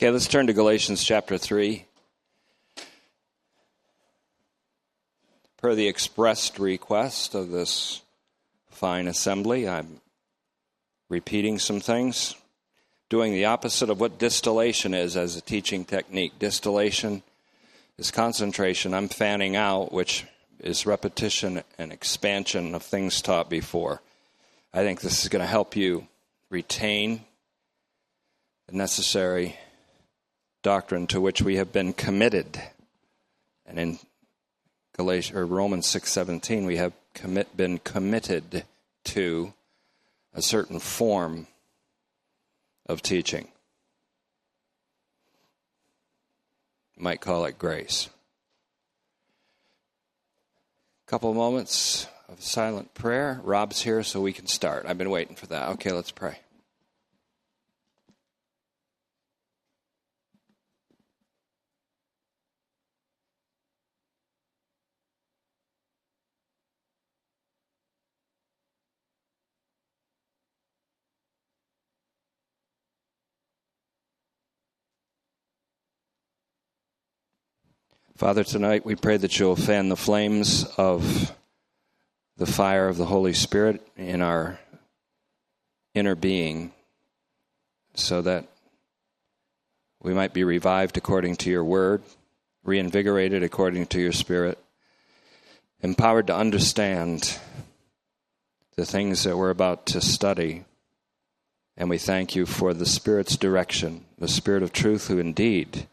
Okay, let's turn to Galatians chapter 3. Per the expressed request of this fine assembly, I'm repeating some things, doing the opposite of what distillation is as a teaching technique. Distillation is concentration. I'm fanning out, which is repetition and expansion of things taught before. I think this is going to help you retain the necessary doctrine to which we have been committed. And in Galatians or Romans 6:17 we have commit, been committed to a certain form of teaching. You might call it grace. A couple of moments of silent prayer. Rob's here so we can start. I've been waiting for that. Okay, let's pray. Father, tonight we pray that you'll fan the flames of the fire of the Holy Spirit in our inner being so that we might be revived according to your word, reinvigorated according to your spirit, empowered to understand the things that we're about to study. And we thank you for the Spirit's direction, the Spirit of truth, who indeed,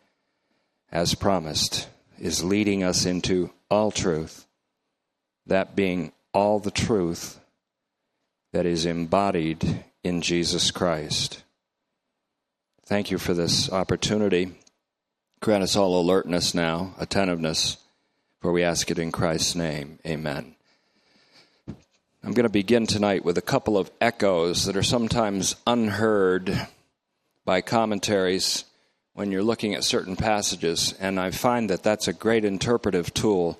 as promised, is leading us into all truth, that being all the truth that is embodied in Jesus Christ. Thank you for this opportunity. Grant us all alertness now, attentiveness, for we ask it in Christ's name. Amen. I'm going to begin tonight with a couple of echoes that are sometimes unheard by commentaries when you're looking at certain passages, and I find that that's a great interpretive tool.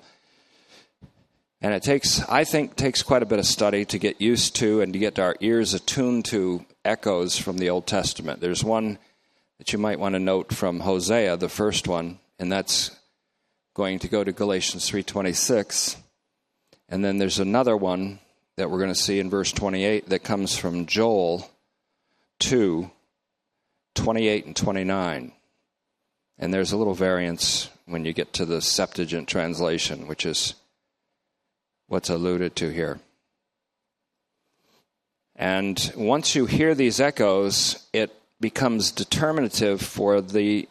And it takes, I think, takes quite a bit of study to get used to and to get our ears attuned to echoes from the Old Testament. There's one that you might want to note from Hosea, the first one, and that's going to go to Galatians 3:26. And then there's another one that we're going to see in verse 28 that comes from Joel 2 28 and 29. And there's a little variance when you get to the Septuagint translation, which is what's alluded to here. And once you hear these echoes, it becomes determinative for the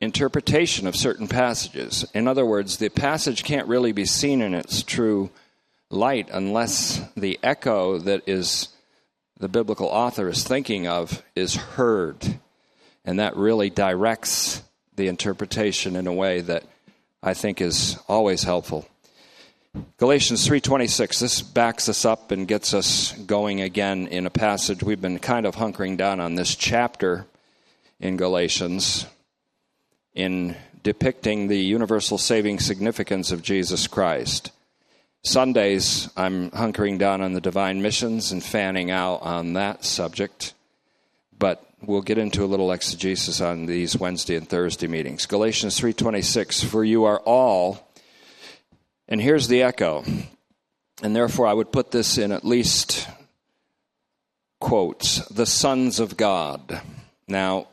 interpretation of certain passages. In other words, the passage can't really be seen in its true light unless the echo that is the biblical author is thinking of is heard and that really directs the interpretation in a way that I think is always helpful. Galatians 3:26 this backs us up and gets us going again in a passage we've been kind of hunkering down on this chapter in Galatians in depicting the universal saving significance of Jesus Christ. Sundays I'm hunkering down on the divine missions and fanning out on that subject. We'll get into a little exegesis on these Wednesday and Thursday meetings. Galatians 3:26 for you are all and here's the echo. And therefore I would put this in at least quotes the sons of God. Now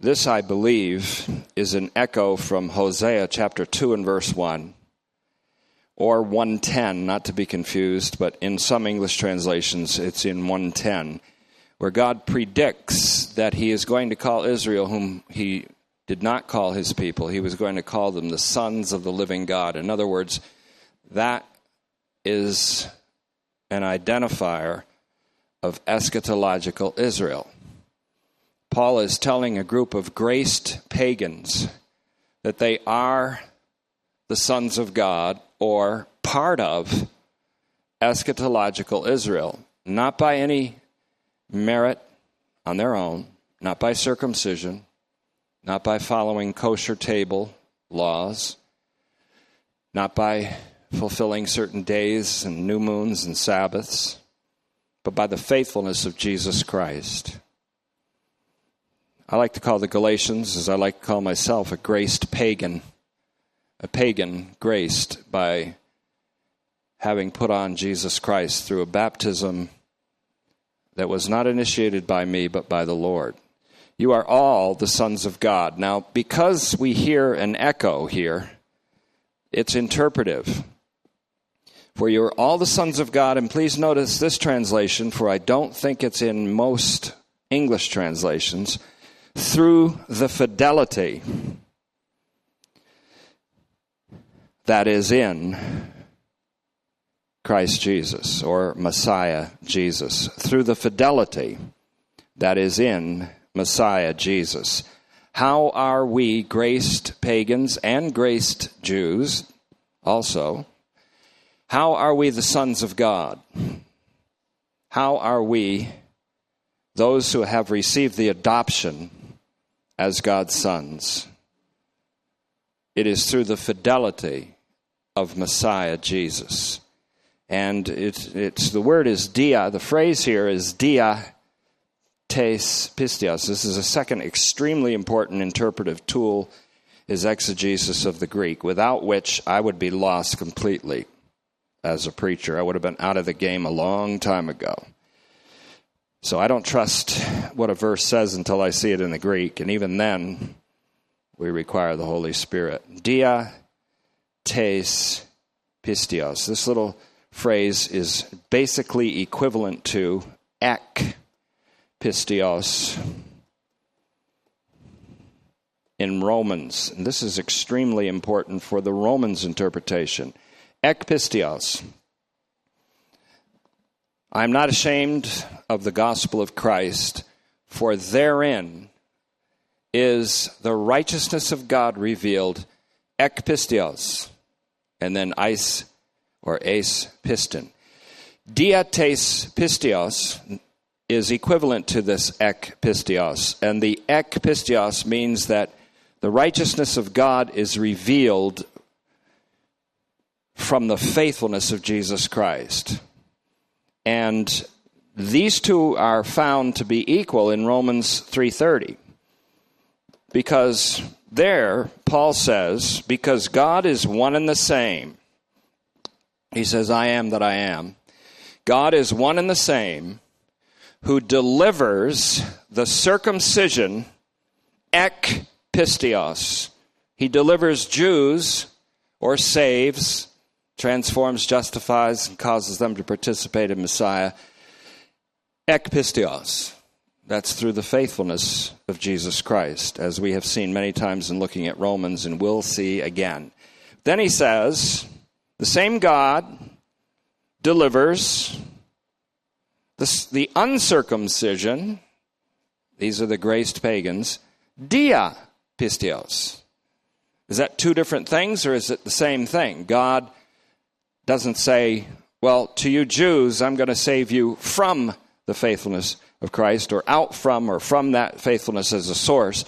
this I believe is an echo from Hosea chapter 2 and verse 1 or 110 not to be confused but in some English translations it's in 110 where God predicts that he is going to call Israel, whom he did not call his people, he was going to call them the sons of the living God. In other words, that is an identifier of eschatological Israel. Paul is telling a group of graced pagans that they are the sons of God or part of eschatological Israel, not by any merit on their own, not by circumcision, not by following kosher table laws, not by fulfilling certain days and new moons and Sabbaths, but by the faithfulness of Jesus Christ. I like to call the Galatians, as I like to call myself, a graced pagan. A pagan graced by having put on Jesus Christ through a baptism that was not initiated by me, but by the Lord. You are all the sons of God. Now, because we hear an echo here, it's interpretive. For you are all the sons of God, and please notice this translation, for I don't think it's in most English translations through the fidelity that is in Christ Jesus or Messiah Jesus. Through the fidelity that is in Messiah Jesus. How are we graced pagans and graced Jews also? How are we the sons of God? How are we those who have received the adoption as God's sons. It is through the fidelity of Messiah Jesus. And it, it's the word is dia. The phrase here is dia tes pistios. This is a second extremely important interpretive tool is exegesis of the Greek, without which I would be lost completely as a preacher. I would have been out of the game a long time ago. So I don't trust what a verse says until I see it in the Greek, and even then, we require the Holy Spirit. Dia tes pistios. This little phrase is basically equivalent to ek pistios in Romans. And this is extremely important for the Romans interpretation. Ek pistios I am not ashamed of the gospel of Christ, for therein is the righteousness of God revealed, ek pistios, and then ice or ace piston. Dia tes pistios is equivalent to this ek pistios, and the ek pistios means that the righteousness of God is revealed from the faithfulness of Jesus Christ. And these two are found to be equal in Romans 3:30. Because there Paul says, because God is one and the same. He says, I am that I am. God is one and the same who delivers the circumcision ek pistios. He delivers Jews or saves transforms, justifies, and causes them to participate in Messiah. Ekpistios. That's through the faithfulness of Jesus Christ, as we have seen many times in looking at Romans and will see again. Then he says, the same God delivers the, the uncircumcision, these are the graced pagans, dia pistios. Is that two different things or is it the same thing? God doesn't say, well, to you Jews, I'm going to save you from the faithfulness of Christ or out from or from that faithfulness as a source.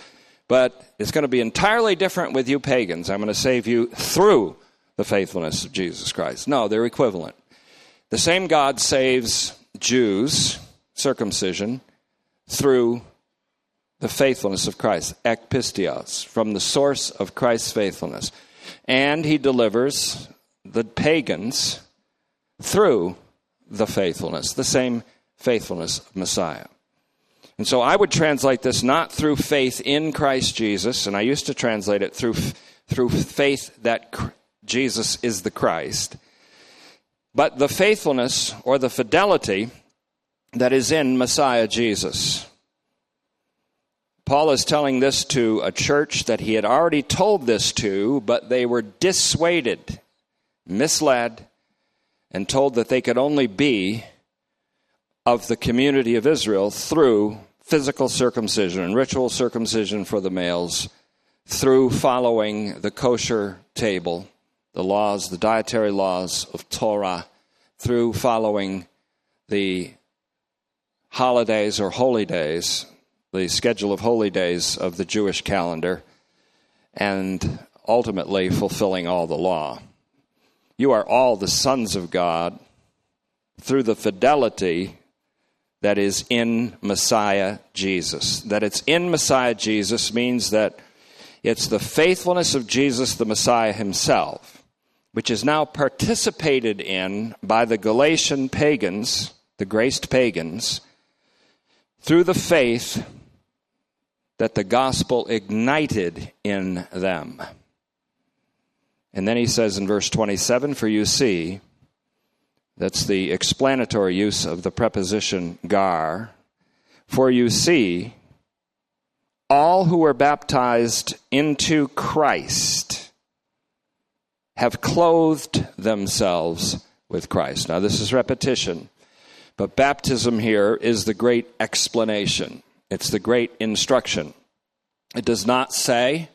But it's going to be entirely different with you pagans. I'm going to save you through the faithfulness of Jesus Christ. No, they're equivalent. The same God saves Jews, circumcision, through the faithfulness of Christ, ekpistios, from the source of Christ's faithfulness. And he delivers the pagans through the faithfulness, the same faithfulness of Messiah. And so I would translate this not through faith in Christ Jesus, and I used to translate it through, through faith that Jesus is the Christ, but the faithfulness or the fidelity that is in Messiah Jesus. Paul is telling this to a church that he had already told this to, but they were dissuaded misled, and told that they could only be of the community of Israel through physical circumcision and ritual circumcision for the males, through following the kosher table, the laws, the dietary laws of Torah, through following the holidays or holy days, the schedule of holy days of the Jewish calendar, and ultimately fulfilling all the law. You are all the sons of God through the fidelity that is in Messiah Jesus. That it's in Messiah Jesus means that it's the faithfulness of Jesus, the Messiah himself, which is now participated in by the Galatian pagans, the graced pagans, through the faith that the gospel ignited in them. And then he says in verse 27 For you see, that's the explanatory use of the preposition gar. For you see, all who were baptized into Christ have clothed themselves with Christ. Now, this is repetition, but baptism here is the great explanation, it's the great instruction. It does not say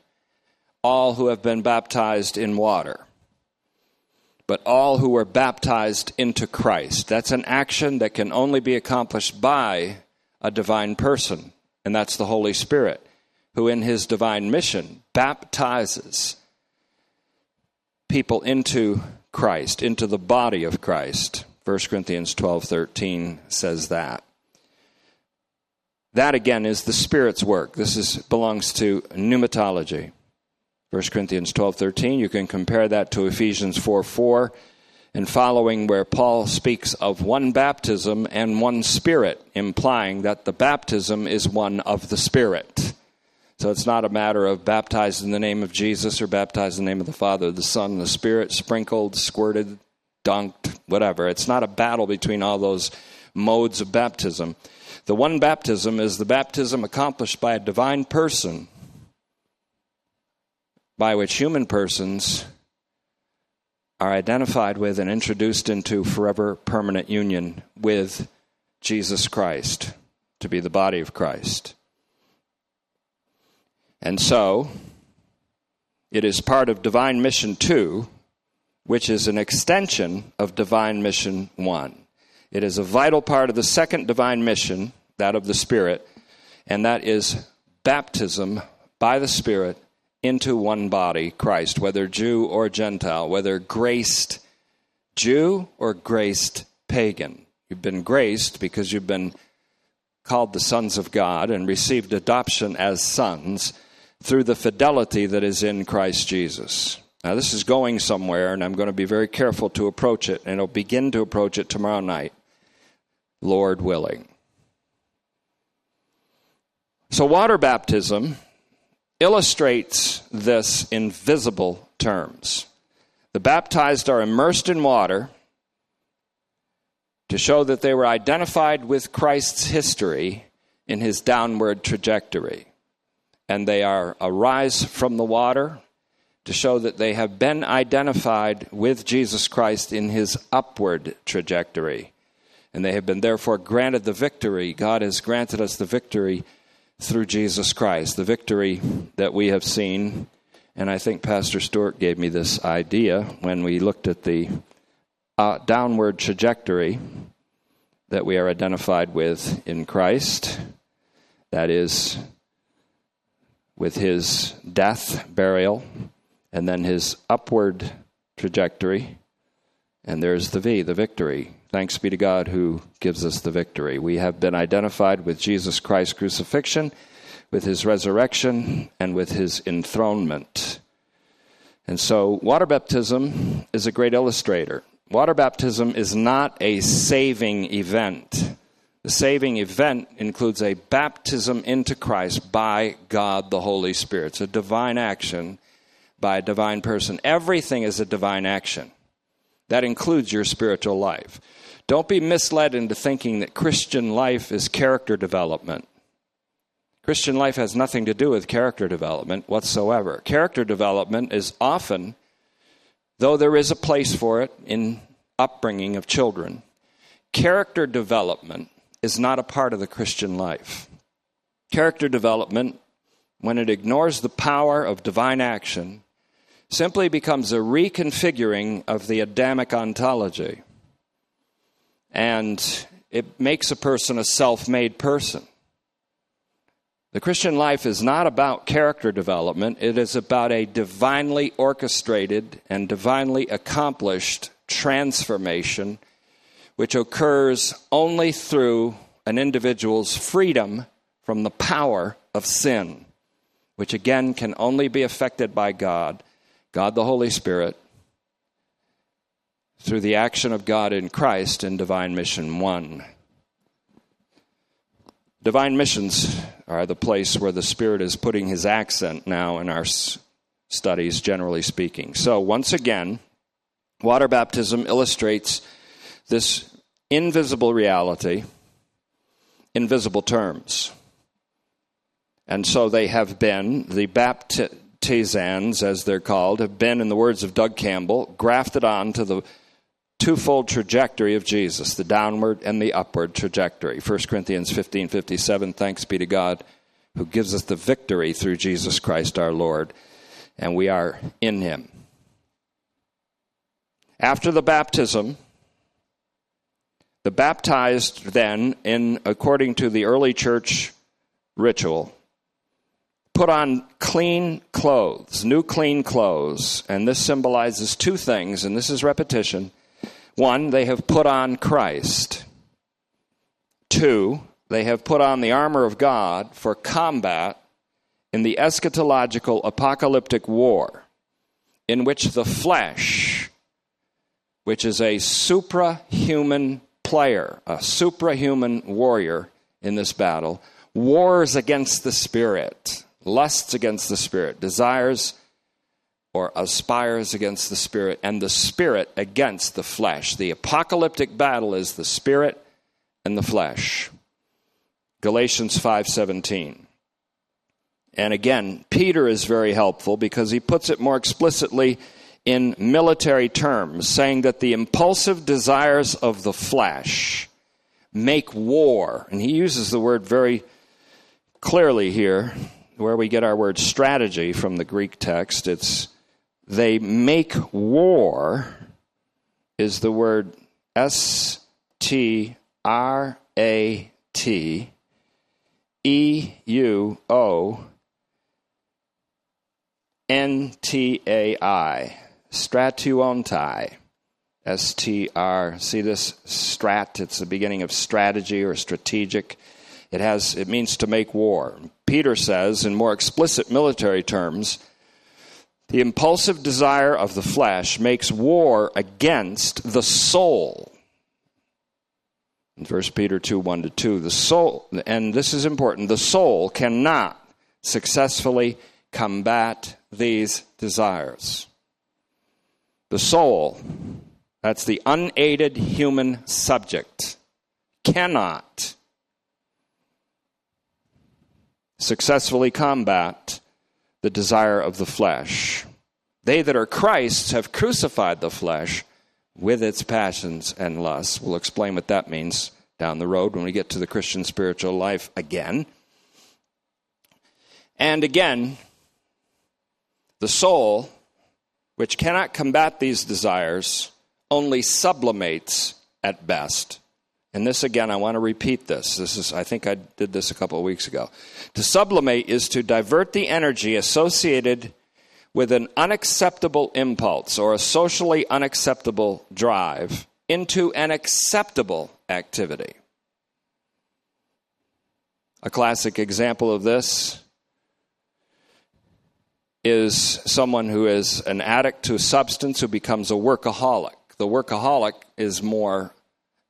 all who have been baptized in water but all who were baptized into Christ. That's an action that can only be accomplished by a divine person, and that's the Holy Spirit, who in his divine mission baptizes people into Christ, into the body of Christ. 1 Corinthians 12:13 says that. That again is the Spirit's work. This is belongs to pneumatology. 1 Corinthians 12 13. You can compare that to Ephesians 4 4 and following, where Paul speaks of one baptism and one spirit, implying that the baptism is one of the Spirit. So it's not a matter of baptized in the name of Jesus or baptized in the name of the Father, the Son, and the Spirit, sprinkled, squirted, dunked, whatever. It's not a battle between all those modes of baptism. The one baptism is the baptism accomplished by a divine person by which human persons are identified with and introduced into forever permanent union with Jesus Christ, to be the body of Christ. And so, it is part of Divine Mission 2, which is an extension of Divine Mission 1. It is a vital part of the second divine mission, that of the Spirit, and that is baptism by the Spirit into one body, Christ, whether Jew or Gentile, whether graced Jew or graced pagan. You've been graced because you've been called the sons of God and received adoption as sons through the fidelity that is in Christ Jesus. Now, this is going somewhere, and I'm going to be very careful to approach it, and I'll begin to approach it tomorrow night, Lord willing. So, water baptism illustrates this in visible terms. The baptized are immersed in water to show that they were identified with Christ's history in his downward trajectory. And they are arise from the water to show that they have been identified with Jesus Christ in his upward trajectory. And they have been therefore granted the victory. God has granted us the victory through Jesus Christ, the victory that we have seen. And I think Pastor Stewart gave me this idea when we looked at the uh, downward trajectory that we are identified with in Christ. That is, with his death, burial, and then his upward trajectory. And there's the V, the victory. Thanks be to God who gives us the victory. We have been identified with Jesus Christ's crucifixion, with his resurrection, and with his enthronement. And so, water baptism is a great illustrator. Water baptism is not a saving event. The saving event includes a baptism into Christ by God the Holy Spirit. It's a divine action by a divine person. Everything is a divine action. That includes your spiritual life. Don't be misled into thinking that Christian life is character development. Christian life has nothing to do with character development whatsoever. Character development is often, though there is a place for it in upbringing of children, character development is not a part of the Christian life. Character development, when it ignores the power of divine action, simply becomes a reconfiguring of the Adamic ontology and it makes a person a self made person. The Christian life is not about character development, it is about a divinely orchestrated and divinely accomplished transformation which occurs only through an individual's freedom from the power of sin, which again can only be affected by God, God the Holy Spirit, through the action of God in Christ in Divine Mission 1. Divine missions are the place where the Spirit is putting his accent now in our studies, generally speaking. So, once again, water baptism illustrates this invisible reality invisible terms. And so they have been, the baptizands, as they're called, have been, in the words of Doug Campbell, grafted on to the twofold trajectory of Jesus, the downward and the upward trajectory. 1 Corinthians 15 57, thanks be to God who gives us the victory through Jesus Christ our Lord, and we are in him. After the baptism, the baptized then, in according to the early church ritual, put on clean clothes, new clean clothes, and this symbolizes two things, and this is repetition one, they have put on Christ. Two, they have put on the armor of God for combat in the eschatological apocalyptic war, in which the flesh, which is a suprahuman player, a suprahuman warrior in this battle, wars against the spirit, lusts against the spirit, desires or aspires against the spirit, and the spirit against the flesh. The apocalyptic battle is the spirit and the flesh. Galatians 5:17. And again, Peter is very helpful because he puts it more explicitly in military terms, saying that the impulsive desires of the flesh make war. And he uses the word very clearly here, where we get our word strategy from the Greek text. It's they make war is the word S T R A T E U O N T A I. Stratuontai. S T R. See this strat? It's the beginning of strategy or strategic. It has it means to make war. Peter says in more explicit military terms the impulsive desire of the flesh makes war against the soul. In 1 Peter 2 1 to 2, the soul, and this is important, the soul cannot successfully combat these desires. The soul, that's the unaided human subject, cannot successfully combat the desire of the flesh. They that are Christ's have crucified the flesh with its passions and lusts. We'll explain what that means down the road when we get to the Christian spiritual life again. And again, the soul, which cannot combat these desires, only sublimates at best and this again, I want to repeat this. This is, I think I did this a couple of weeks ago. To sublimate is to divert the energy associated with an unacceptable impulse or a socially unacceptable drive into an acceptable activity. A classic example of this is someone who is an addict to substance who becomes a workaholic. The workaholic is more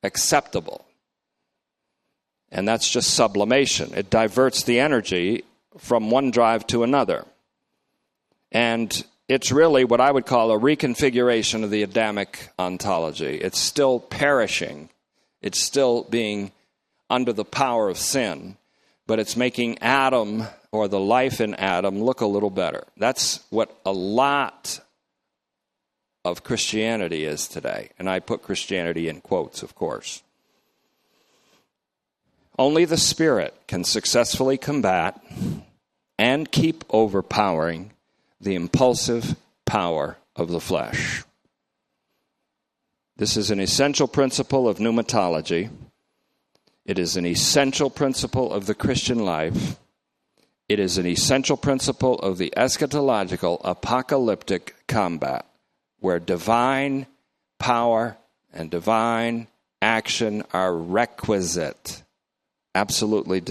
acceptable. And that's just sublimation. It diverts the energy from one drive to another. And it's really what I would call a reconfiguration of the Adamic ontology. It's still perishing, it's still being under the power of sin, but it's making Adam or the life in Adam look a little better. That's what a lot of Christianity is today. And I put Christianity in quotes, of course. Only the Spirit can successfully combat and keep overpowering the impulsive power of the flesh. This is an essential principle of pneumatology. It is an essential principle of the Christian life. It is an essential principle of the eschatological apocalyptic combat where divine power and divine action are requisite absolutely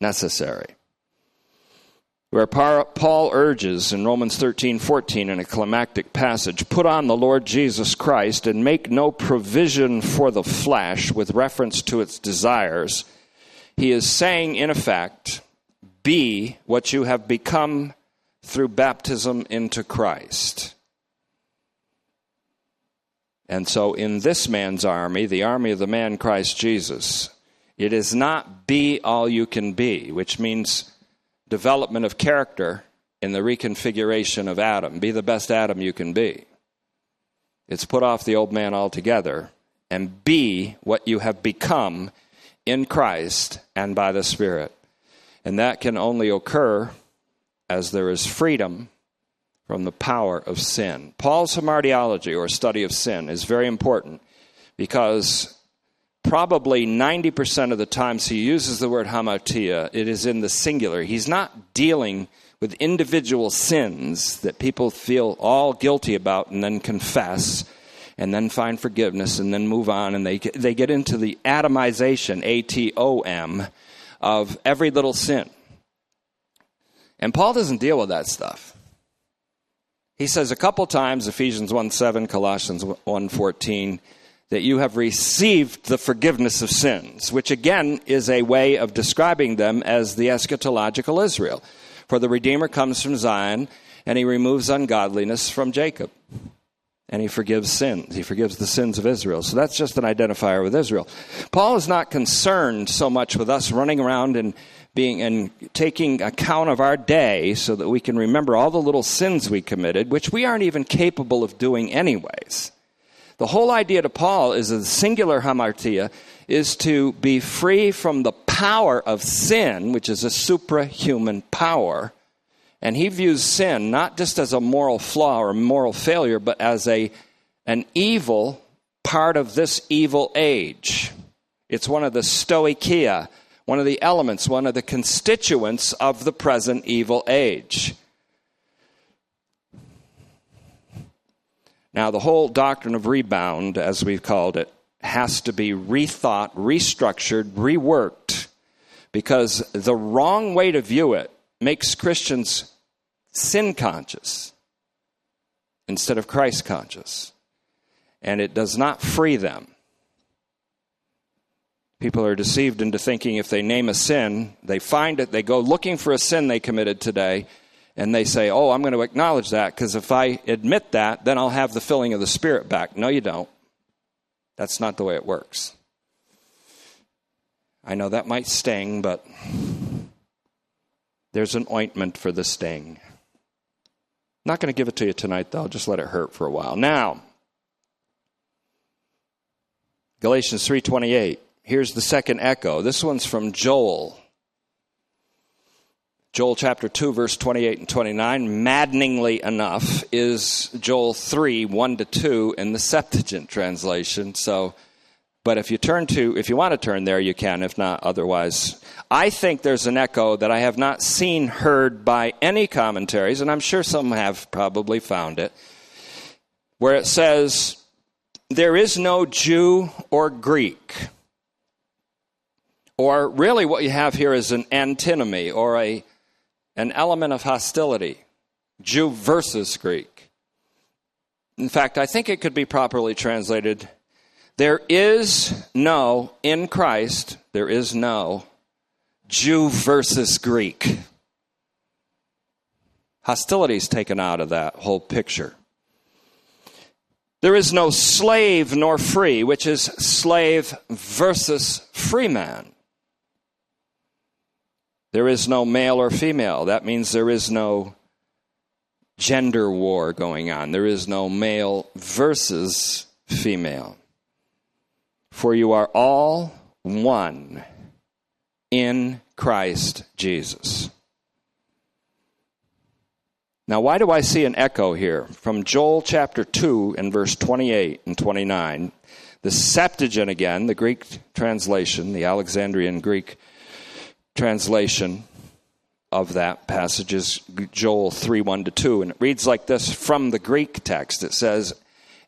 necessary. Where Paul urges in Romans 13 14 in a climactic passage, put on the Lord Jesus Christ and make no provision for the flesh with reference to its desires, he is saying, in effect, be what you have become through baptism into Christ. And so, in this man's army, the army of the man Christ Jesus, it is not be all you can be, which means development of character in the reconfiguration of Adam. Be the best Adam you can be. It's put off the old man altogether and be what you have become in Christ and by the Spirit. And that can only occur as there is freedom from the power of sin. Paul's hamartiology, or study of sin, is very important because probably 90% of the times he uses the word hamartia, it is in the singular. He's not dealing with individual sins that people feel all guilty about and then confess and then find forgiveness and then move on and they they get into the atomization A T O M of every little sin. And Paul doesn't deal with that stuff. He says a couple times, Ephesians 1 7, Colossians 1 14, that you have received the forgiveness of sins, which again is a way of describing them as the eschatological Israel. For the Redeemer comes from Zion, and he removes ungodliness from Jacob. And he forgives sins. He forgives the sins of Israel. So that's just an identifier with Israel. Paul is not concerned so much with us running around and being and taking account of our day so that we can remember all the little sins we committed, which we aren't even capable of doing anyways. The whole idea to Paul is the singular hamartia is to be free from the power of sin, which is a suprahuman power. And he views sin not just as a moral flaw or moral failure, but as a, an evil part of this evil age. It's one of the stoicheia one of the elements, one of the constituents of the present evil age. Now, the whole doctrine of rebound, as we've called it, has to be rethought, restructured, reworked, because the wrong way to view it makes Christians sin conscious instead of Christ conscious. And it does not free them. People are deceived into thinking if they name a sin, they find it, they go looking for a sin they committed today, and they say, Oh, I'm going to acknowledge that because if I admit that, then I'll have the filling of the Spirit back. No, you don't. That's not the way it works. I know that might sting, but there's an ointment for the sting. Not going to give it to you tonight, though. Just let it hurt for a while. Now, Galatians 3:28 Here's the second echo. This one's from Joel. Joel chapter 2, verse 28 and 29, maddeningly enough, is Joel 3, 1 to 2 in the Septuagint translation. So, but if you turn to, if you want to turn there, you can. If not, otherwise. I think there's an echo that I have not seen heard by any commentaries, and I'm sure some have probably found it, where it says, There is no Jew or Greek or really, what you have here is an antinomy or a, an element of hostility Jew versus Greek. In fact, I think it could be properly translated there is no, in Christ, there is no Jew versus Greek. Hostility is taken out of that whole picture. There is no slave nor free, which is slave versus free man. There is no male or female. That means there is no gender war going on. There is no male versus female. For you are all one in Christ Jesus. Now, why do I see an echo here? From Joel chapter 2 and verse 28 and 29, the Septuagint again, the Greek translation, the Alexandrian Greek translation of that passage is Joel 3 1 to 2. And it reads like this from the Greek text it says,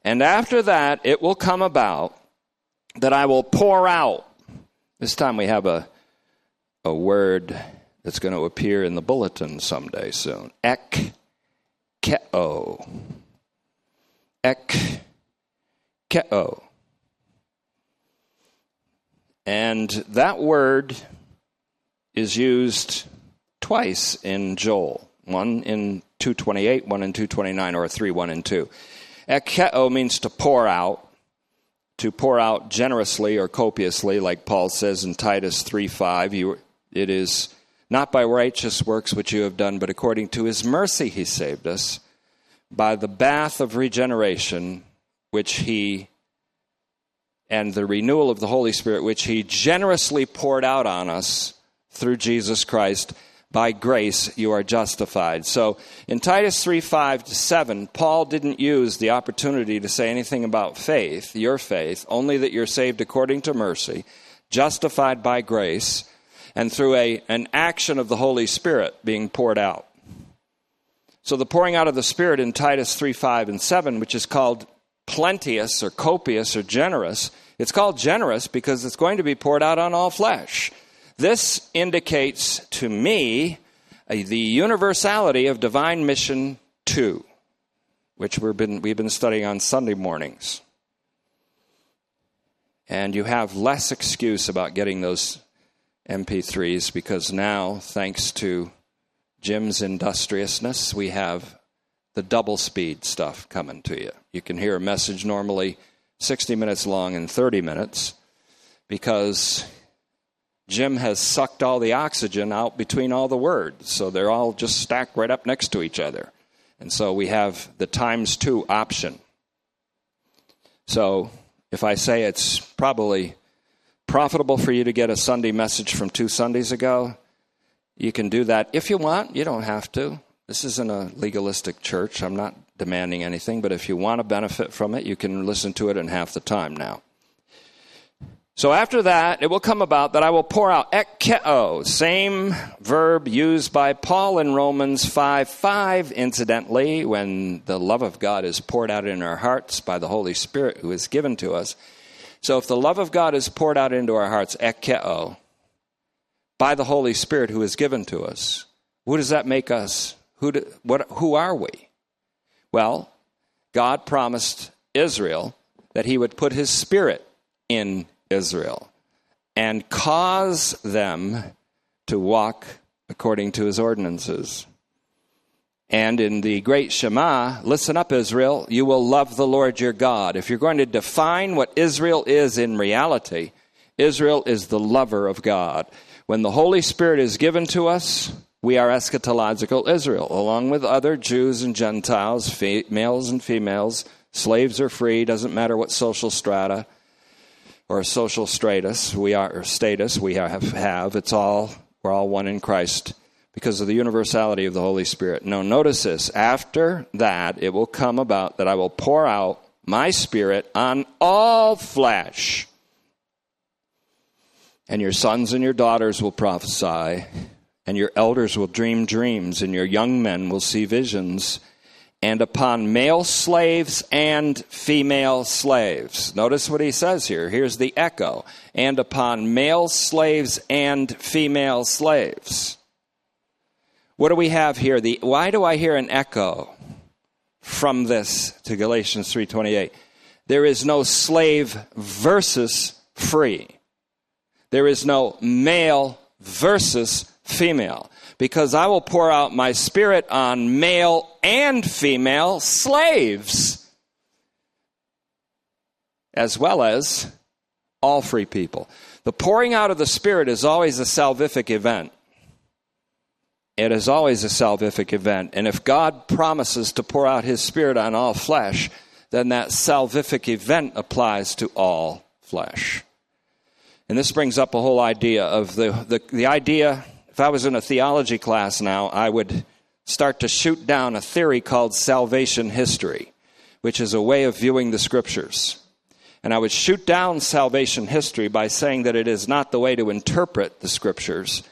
And after that it will come about that I will pour out This time we have a, a word that's going to appear in the bulletin someday soon. Ek keo. Ek keo. And that word is used twice in Joel. One in 228, one in 229, or 3, 1 and 2. Ekeo means to pour out, to pour out generously or copiously, like Paul says in Titus 3 5. You, it is not by righteous works which you have done, but according to his mercy he saved us, by the bath of regeneration which he and the renewal of the Holy Spirit, which he generously poured out on us through Jesus Christ by grace you are justified. So in Titus 3 5 to 7, Paul didn't use the opportunity to say anything about faith, your faith, only that you're saved according to mercy, justified by grace, and through a, an action of the Holy Spirit being poured out. So the pouring out of the Spirit in Titus 3 5 and 7, which is called plenteous or copious or generous, it's called generous because it's going to be poured out on all flesh. This indicates to me uh, the universality of divine mission 2, which we've been, we've been studying on Sunday mornings. And you have less excuse about getting those MP3s because now, thanks to Jim's industriousness, we have the double speed stuff coming to you. You can hear a message normally 60 minutes long in 30 minutes because Jim has sucked all the oxygen out between all the words. So they're all just stacked right up next to each other. And so we have the times two option. So if I say it's probably profitable for you to get a Sunday message from two Sundays ago, you can do that if you want. You don't have to. This isn't a legalistic church. I'm not demanding anything, but if you want to benefit from it, you can listen to it in half the time now. So after that, it will come about that I will pour out ekkeo, same verb used by Paul in Romans 5 5, incidentally, when the love of God is poured out in our hearts by the Holy Spirit who is given to us. So if the love of God is poured out into our hearts, ekkeo, by the Holy Spirit who is given to us, who does that make us? Who, do, what, who are we? Well, God promised Israel that he would put his spirit in Israel and cause them to walk according to his ordinances. And in the great Shema, listen up, Israel, you will love the Lord your God. If you're going to define what Israel is in reality, Israel is the lover of God. When the Holy Spirit is given to us, we are eschatological Israel, along with other Jews and Gentiles, males and females, slaves or free, doesn't matter what social strata or social status we are status we have have it's all we're all one in Christ because of the universality of the Holy Spirit. No, notice this. After that, it will come about that I will pour out my spirit on all flesh. And your sons and your daughters will prophesy, and your elders will dream dreams, and your young men will see visions and upon male slaves and female slaves. Notice what he says here. Here's the echo. And upon male slaves and female slaves. What do we have here? The, why do I hear an echo from this to Galatians 3:28? There is no slave versus free. There is no male versus female because I will pour out my spirit on male and female slaves, as well as all free people. The pouring out of the Spirit is always a salvific event. It is always a salvific event. And if God promises to pour out His Spirit on all flesh, then that salvific event applies to all flesh. And this brings up a whole idea of the, the, the idea if I was in a theology class now, I would start to shoot down a theory called salvation history, which is a way of viewing the scriptures. And I would shoot down salvation history by saying that it is not the way to interpret the scriptures,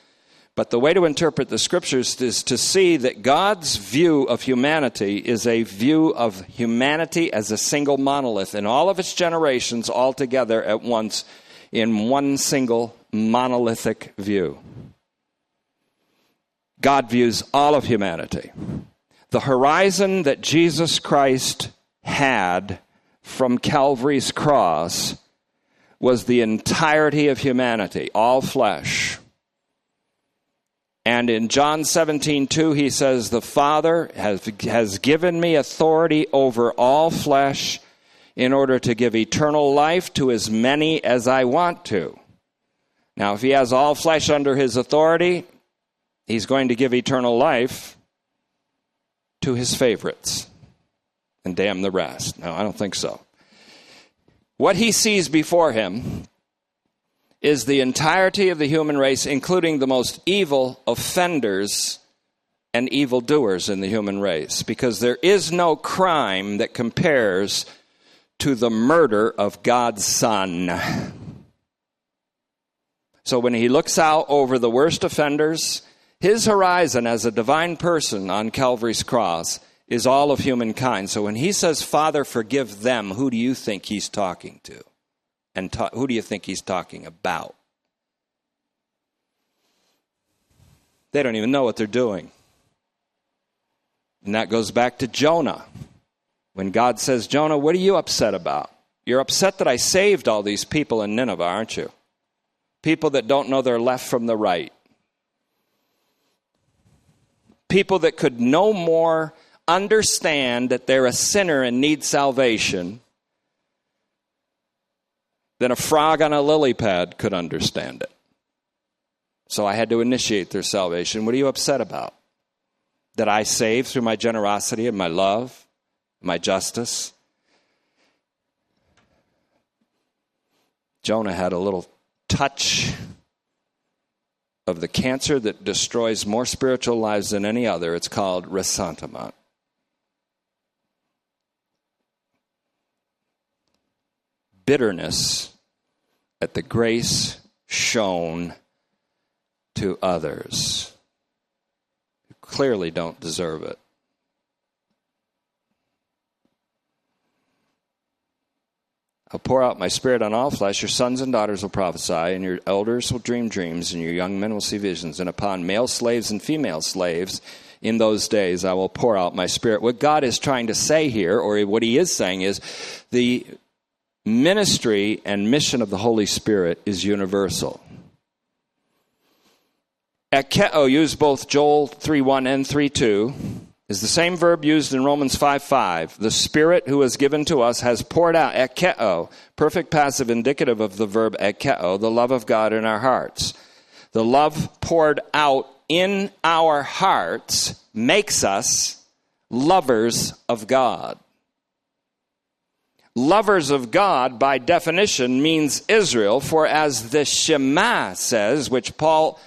but the way to interpret the scriptures is to see that God's view of humanity is a view of humanity as a single monolith in all of its generations all together at once in one single monolithic view. God views all of humanity. The horizon that Jesus Christ had from Calvary's cross was the entirety of humanity, all flesh. And in John 17, 2, he says, The Father has, has given me authority over all flesh in order to give eternal life to as many as I want to. Now, if he has all flesh under his authority, he's going to give eternal life to his favorites and damn the rest. No, I don't think so. What he sees before him is the entirety of the human race, including the most evil offenders and evildoers in the human race, because there is no crime that compares to the murder of God's Son. So when he looks out over the worst offenders, his horizon as a divine person on Calvary's cross is all of humankind. So when he says, Father, forgive them, who do you think he's talking to? And ta- who do you think he's talking about? They don't even know what they're doing. And that goes back to Jonah. When God says, Jonah, what are you upset about? You're upset that I saved all these people in Nineveh, aren't you? People that don't know their left from the right. People that could no more understand that they're a sinner and need salvation than a frog on a lily pad could understand it. So I had to initiate their salvation. What are you upset about? That I saved through my generosity and my love, my justice? Jonah had a little touch of the cancer that destroys more spiritual lives than any other. It's called ressentiment. bitterness at the grace shown to others who clearly don't deserve it. I'll pour out my spirit on all flesh. Your sons and daughters will prophesy, and your elders will dream dreams, and your young men will see visions. And upon male slaves and female slaves, in those days I will pour out my spirit. What God is trying to say here, or what he is saying, is the ministry and mission of the Holy Spirit is universal. Ekeo, oh, used both Joel 3 1 and 3.2, is the same verb used in Romans 5.5. The Spirit who was given to us has poured out, ekeo, perfect passive indicative of the verb ekeo, the love of God in our hearts. The love poured out in our hearts makes us lovers of God lovers of God, by definition, means Israel, for as the Shema says, which Paul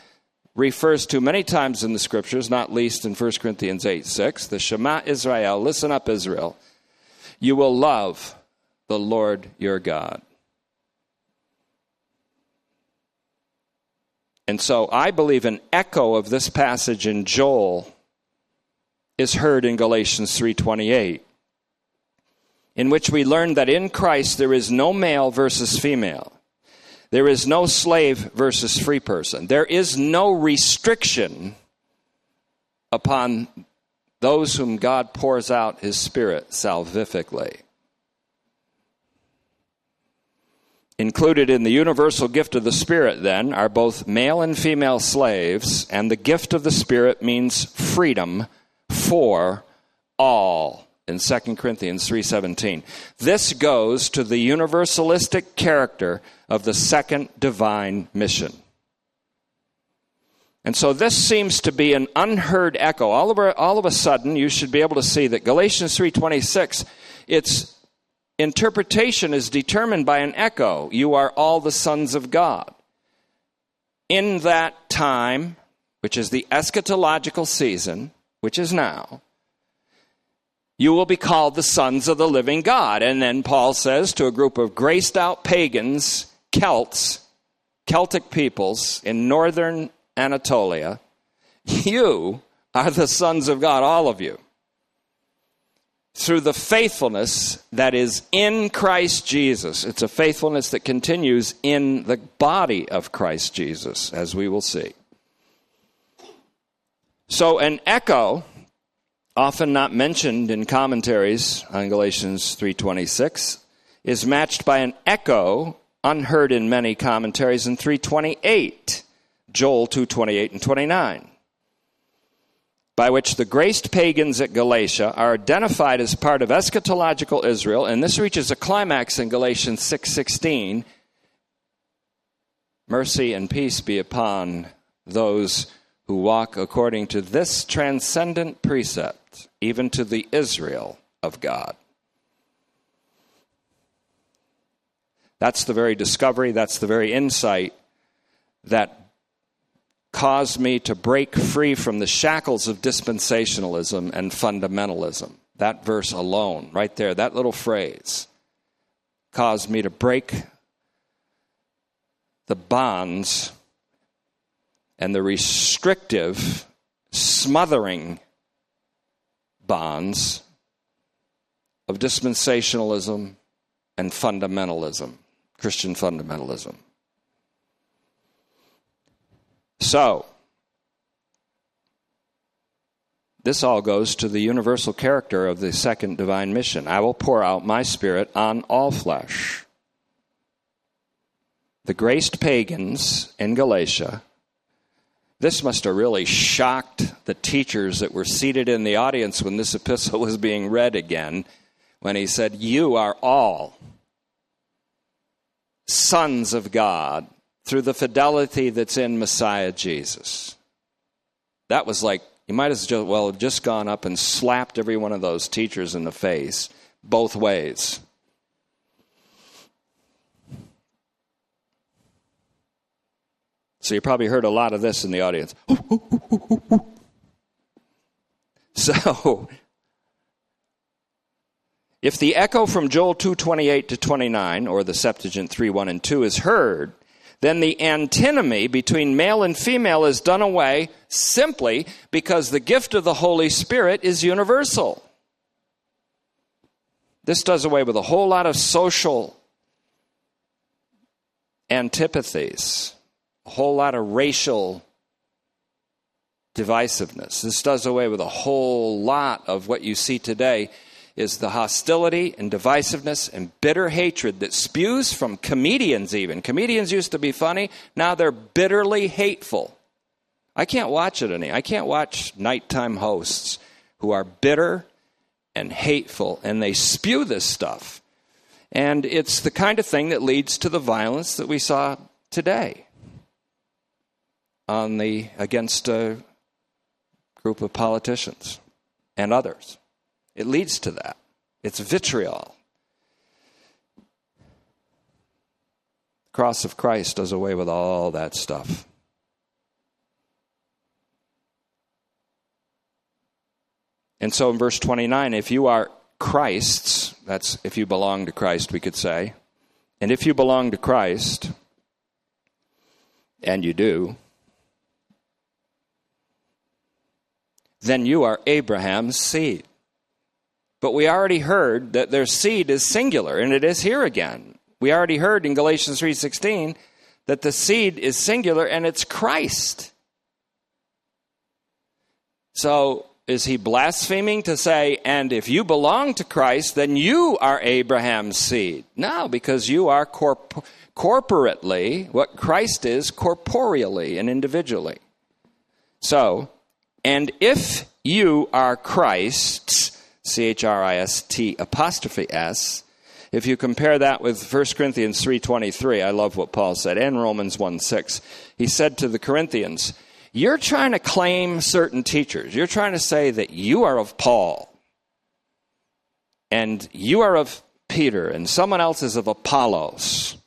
refers to many times in the scriptures, not least in 1 Corinthians 8 6, the Shema Israel, listen up, Israel, you will love the Lord your God. And so I believe an echo of this passage in Joel is heard in Galatians 3:28 in which we learn that in Christ there is no male versus female. There is no slave versus free person. There is no restriction upon those whom God pours out his Spirit salvifically. Included in the universal gift of the Spirit, then, are both male and female slaves, and the gift of the Spirit means freedom for all in 2 Corinthians 3:17. This goes to the universalistic character of the second divine mission. And so this seems to be an unheard echo. All of, a, all of a sudden, you should be able to see that Galatians 3.26, its interpretation is determined by an echo. You are all the sons of God. In that time, which is the eschatological season, which is now, you will be called the sons of the living God. And then Paul says to a group of graced out pagans, Celts, Celtic peoples in northern Anatolia, you are the sons of God, all of you. through the faithfulness that is in Christ Jesus. It's a faithfulness that continues in the body of Christ Jesus, as we will see. So, an echo, often not mentioned in commentaries on Galatians 3:26, is matched by an echo unheard in many commentaries in 328, Joel 2:28 and 29 by which the graced pagans at Galatia are identified as part of eschatological Israel, and this reaches a climax in Galatians 6:16. Mercy and peace be upon those who walk according to this transcendent precept, even to the Israel of God. That's the very discovery, that's the very insight that caused me to break free from the shackles of dispensationalism and fundamentalism. That verse alone, right there, that little phrase, caused me to break the bonds and the restrictive, smothering bonds of dispensationalism and fundamentalism, Christian fundamentalism. So, this all goes to the universal character of the second divine mission. I will pour out my spirit on all flesh. The graced pagans in Galatia, this must have really shocked the teachers that were seated in the audience when this epistle was being read again, when he said, You are all sons of God through the fidelity that's in Messiah Jesus. That was like, you might as well have just gone up and slapped every one of those teachers in the face, both ways. So you probably heard a lot of this in the audience. so if the echo from Joel 2:28 to 29 or the Septuagint 3:1 and 2 is heard, then the antinomy between male and female is done away simply because the gift of the Holy Spirit is universal. This does away with a whole lot of social antipathies, whole lot of racial divisiveness. This does away with a whole lot of what you see today is the hostility and divisiveness and bitter hatred that spews from comedians, even. Comedians used to be funny, now they're bitterly hateful. I can't watch it any. I can't watch nighttime hosts who are bitter and hateful, and they spew this stuff. And it's the kind of thing that leads to the violence that we saw today on the against a group of politicians and others. It leads to that. It's vitriol. The cross of Christ does away with all that stuff. And so in verse 29, if you are Christ's, that's if you belong to Christ, we could say, and if you belong to Christ, and you do, then you are Abraham's seed. But we already heard that their seed is singular, and it is here again. We already heard in Galatians 3:16 that the seed is singular and it's Christ. So is he blaspheming to say, and if you belong to Christ, then you are Abraham's seed? No, because you are corp- corporately what Christ is corporeally and individually. So, and if you are Christ's, C H R I S T apostrophe S. If you compare that with 1 Corinthians 3:23, I love what Paul said, and Romans 1:6. He said to the Corinthians, "You're trying to claim certain teachers. You're trying to say that you are of Paul and you are of Peter and someone else is of Apollos.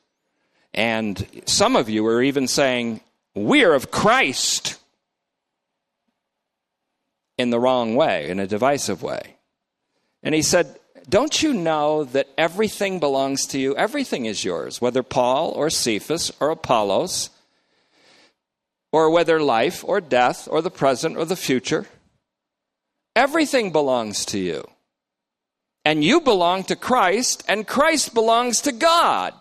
And some of you are even saying, "We are of Christ." In the wrong way, in a divisive way. And he said, Don't you know that everything belongs to you? Everything is yours, whether Paul or Cephas or Apollos, or whether life or death or the present or the future. Everything belongs to you. and you belong to Christ, and Christ belongs to God.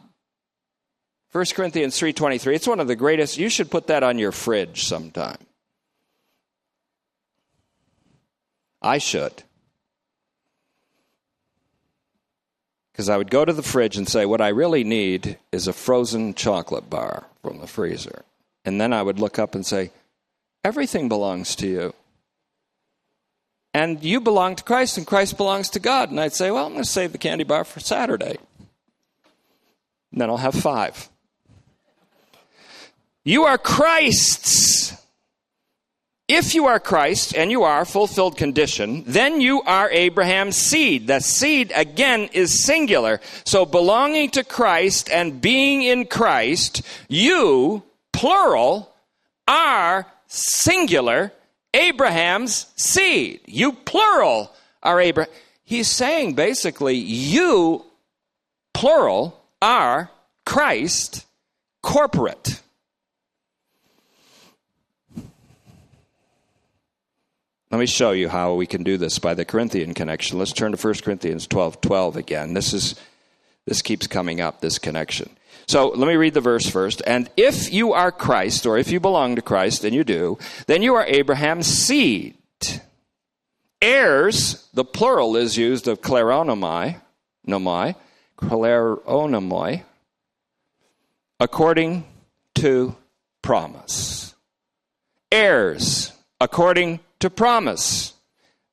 1 Corinthians 3:23. It's one of the greatest. You should put that on your fridge sometime. I should. Because I would go to the fridge and say, What I really need is a frozen chocolate bar from the freezer. And then I would look up and say, Everything belongs to you. And you belong to Christ, and Christ belongs to God. And I'd say, Well, I'm going to save the candy bar for Saturday. And then I'll have five. You are Christ's. If you are Christ, and you are fulfilled condition, then you are Abraham's seed. The seed, again, is singular. So belonging to Christ and being in Christ, you, plural, are singular Abraham's seed. You, plural, are Abraham. He's saying basically, you, plural, are Christ, corporate. Let me show you how we can do this by the Corinthian connection. Let's turn to 1 Corinthians 12 12 again. This is this keeps coming up, this connection. So let me read the verse first. And if you are Christ, or if you belong to Christ, and you do, then you are Abraham's seed. Heirs, the plural is used of kleronomai, nomai, kleronomai, according to promise. Heirs, according to promise.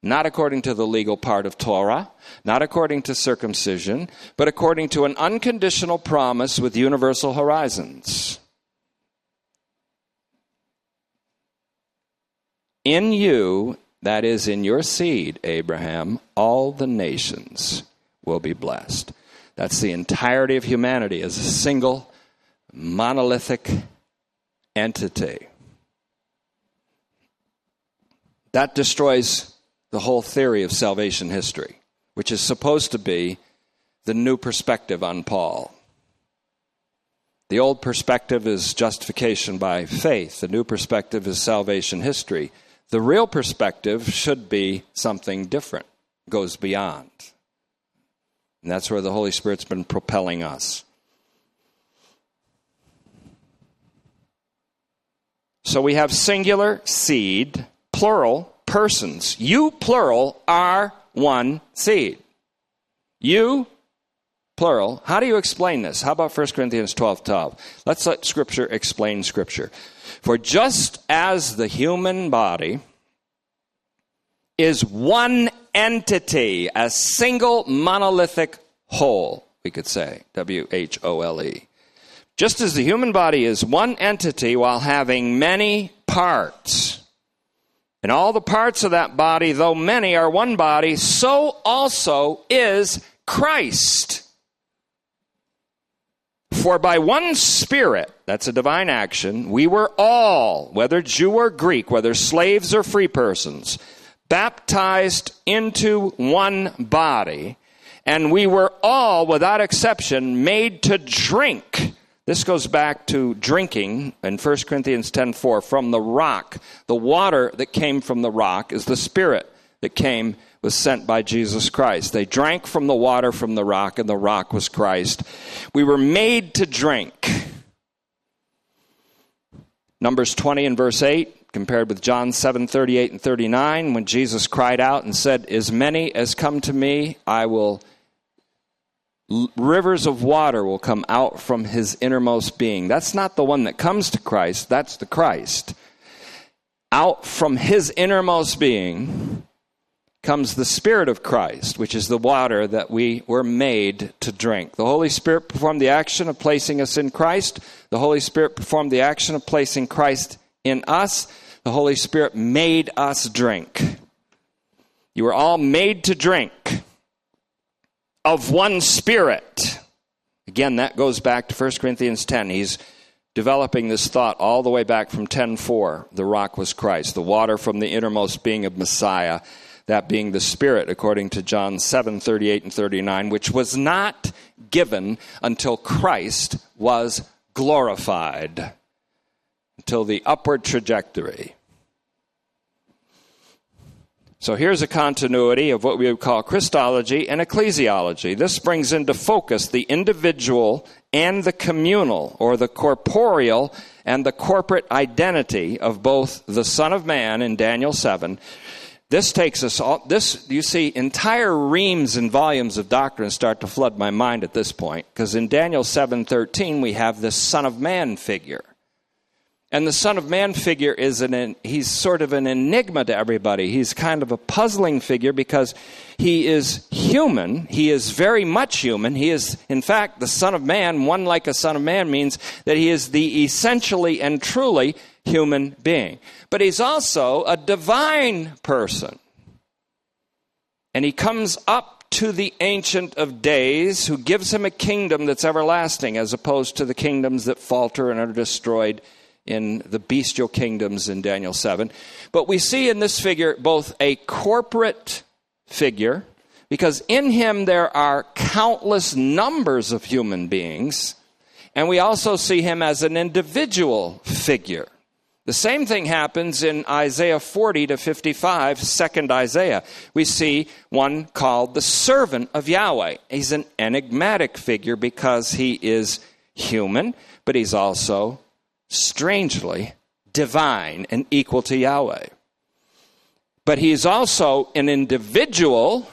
Not according to the legal part of Torah, not according to circumcision, but according to an unconditional promise with universal horizons. In you, that is, in your seed, Abraham, all the nations will be blessed. That's the entirety of humanity as a single monolithic entity. That destroys the whole theory of salvation history, which is supposed to be the new perspective on Paul. The old perspective is justification by faith, the new perspective is salvation history. The real perspective should be something different, goes beyond. And that's where the Holy Spirit's been propelling us. So we have singular seed plural persons. You, plural, are one seed. You, plural. How do you explain this? How about 1 Corinthians 12 12? Let's let Scripture explain Scripture. For just as the human body is one entity, a single monolithic whole, we could say, W H O L E. Just as the human body is one entity while having many parts and all the parts of that body, though many are one body, so also is Christ. For by one Spirit, that's a divine action, we were all, whether Jew or Greek, whether slaves or free persons, baptized into one body, and we were all, without exception, made to drink this goes back to drinking in 1 Corinthians 10:4 from the rock. The water that came from the rock is the spirit that came was sent by Jesus Christ. They drank from the water from the rock and the rock was Christ. We were made to drink. Numbers 20 and verse 8 compared with John 7 38 and 39 when Jesus cried out and said, As many as come to me, I will rivers of water will come out from his innermost being. That's not the one that comes to Christ, that's the Christ. Out from his innermost being comes the Spirit of Christ, which is the water that we were made to drink. The Holy Spirit performed the action of placing us in Christ. The Holy Spirit performed the action of placing Christ in us. The Holy Spirit made us drink. You were all made to drink of one spirit. Again, that goes back to 1 Corinthians 10. He's developing this thought all the way back from 10:4. The rock was Christ, the water from the innermost being of Messiah, that being the Spirit, according to John 7 38 and 39, which was not given until Christ was glorified, until the upward trajectory. So here's a continuity of what we would call Christology and ecclesiology. This brings into focus the individual and the communal, or the corporeal and the corporate identity of both the Son of Man in Daniel 7. This takes us all, this, you see, entire reams and volumes of doctrine start to flood my mind at this point, because in Daniel 7.13 we have this Son of Man figure. And the Son of Man figure is an, he's sort of an enigma to everybody. He's kind of a puzzling figure because he is human. He is very much human. He is, in fact, the Son of Man. One like a Son of Man means that he is the essentially and truly human being. But he's also a divine person. And he comes up to the Ancient of Days who gives him a kingdom that's everlasting as opposed to the kingdoms that falter and are destroyed in the bestial kingdoms in Daniel 7. But we see in this figure both a corporate figure, because in him there are countless numbers of human beings, and we also see him as an individual figure. The same thing happens in Isaiah 40 to 55, second Isaiah. We see one called the servant of Yahweh. He's an enigmatic figure because he is human, but he's also strangely divine and equal to Yahweh. But he is also an individual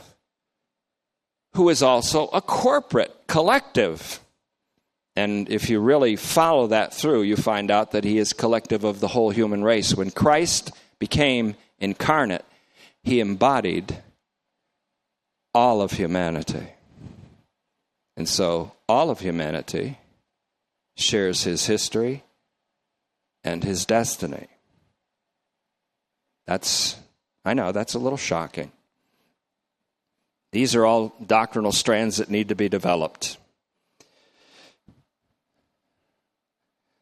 who is also a corporate, collective. And if you really follow that through, you find out that he is collective of the whole human race. When Christ became incarnate, he embodied all of humanity. And so all of humanity shares his history, and his destiny. That's, I know, that's a little shocking. These are all doctrinal strands that need to be developed.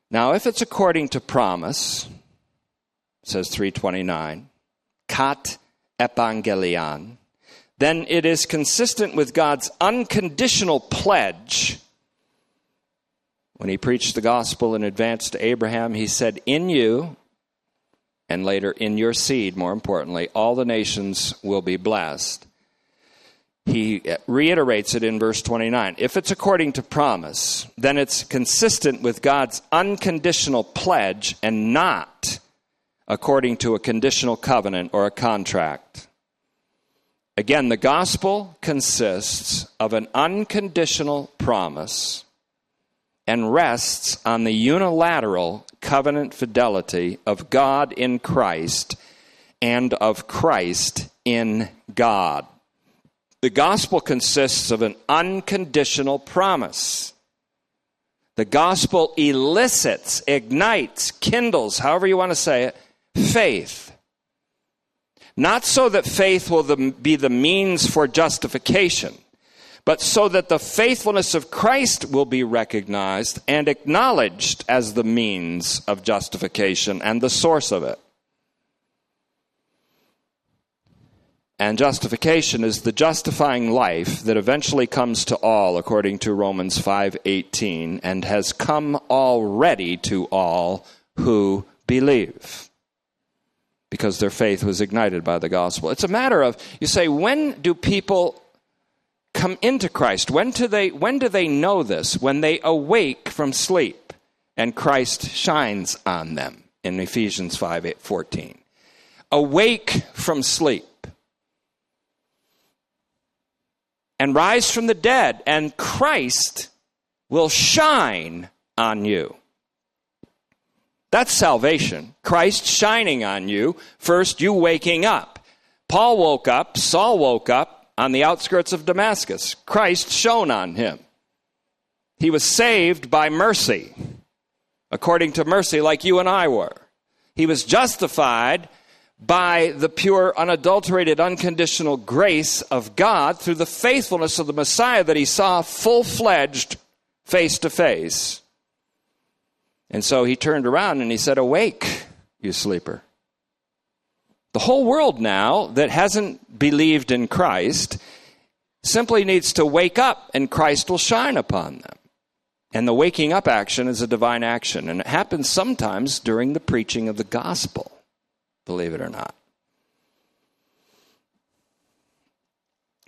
Now, if it's according to promise, says 329, kat evangelion, then it is consistent with God's unconditional pledge when he preached the gospel in advance to Abraham, he said, In you, and later in your seed, more importantly, all the nations will be blessed. He reiterates it in verse 29. If it's according to promise, then it's consistent with God's unconditional pledge and not according to a conditional covenant or a contract. Again, the gospel consists of an unconditional promise and rests on the unilateral covenant fidelity of God in Christ and of Christ in God. The gospel consists of an unconditional promise. The gospel elicits, ignites, kindles, however you want to say it, faith. Not so that faith will be the means for justification but so that the faithfulness of Christ will be recognized and acknowledged as the means of justification and the source of it. And justification is the justifying life that eventually comes to all according to Romans 5:18 and has come already to all who believe because their faith was ignited by the gospel. It's a matter of you say when do people come into Christ. When do they, when do they know this? When they awake from sleep and Christ shines on them in Ephesians 5 8, 14. Awake from sleep and rise from the dead, and Christ will shine on you. That's salvation. Christ shining on you. First, you waking up. Paul woke up, Saul woke up, on the outskirts of Damascus. Christ shone on him. He was saved by mercy, according to mercy, like you and I were. He was justified by the pure, unadulterated, unconditional grace of God through the faithfulness of the Messiah that he saw full fledged face to face. And so he turned around and he said, Awake, you sleeper. The whole world now that hasn't believed in Christ simply needs to wake up and Christ will shine upon them. And the waking up action is a divine action, and it happens sometimes during the preaching of the gospel, believe it or not.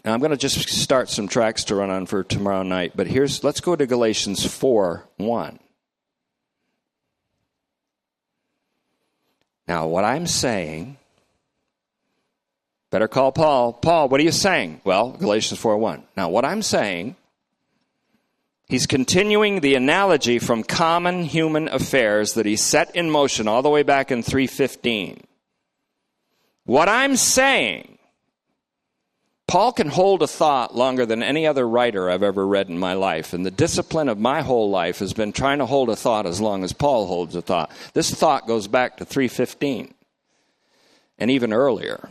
Now I'm going to just start some tracks to run on for tomorrow night, but here's let's go to Galatians 4 1. Now, what I'm saying, better call Paul. Paul, what are you saying? Well, Galatians 4 1. Now, what I'm saying, he's continuing the analogy from common human affairs that he set in motion all the way back in 315. What I'm saying Paul can hold a thought longer than any other writer I've ever read in my life. And the discipline of my whole life has been trying to hold a thought as long as Paul holds a thought. This thought goes back to 315 and even earlier.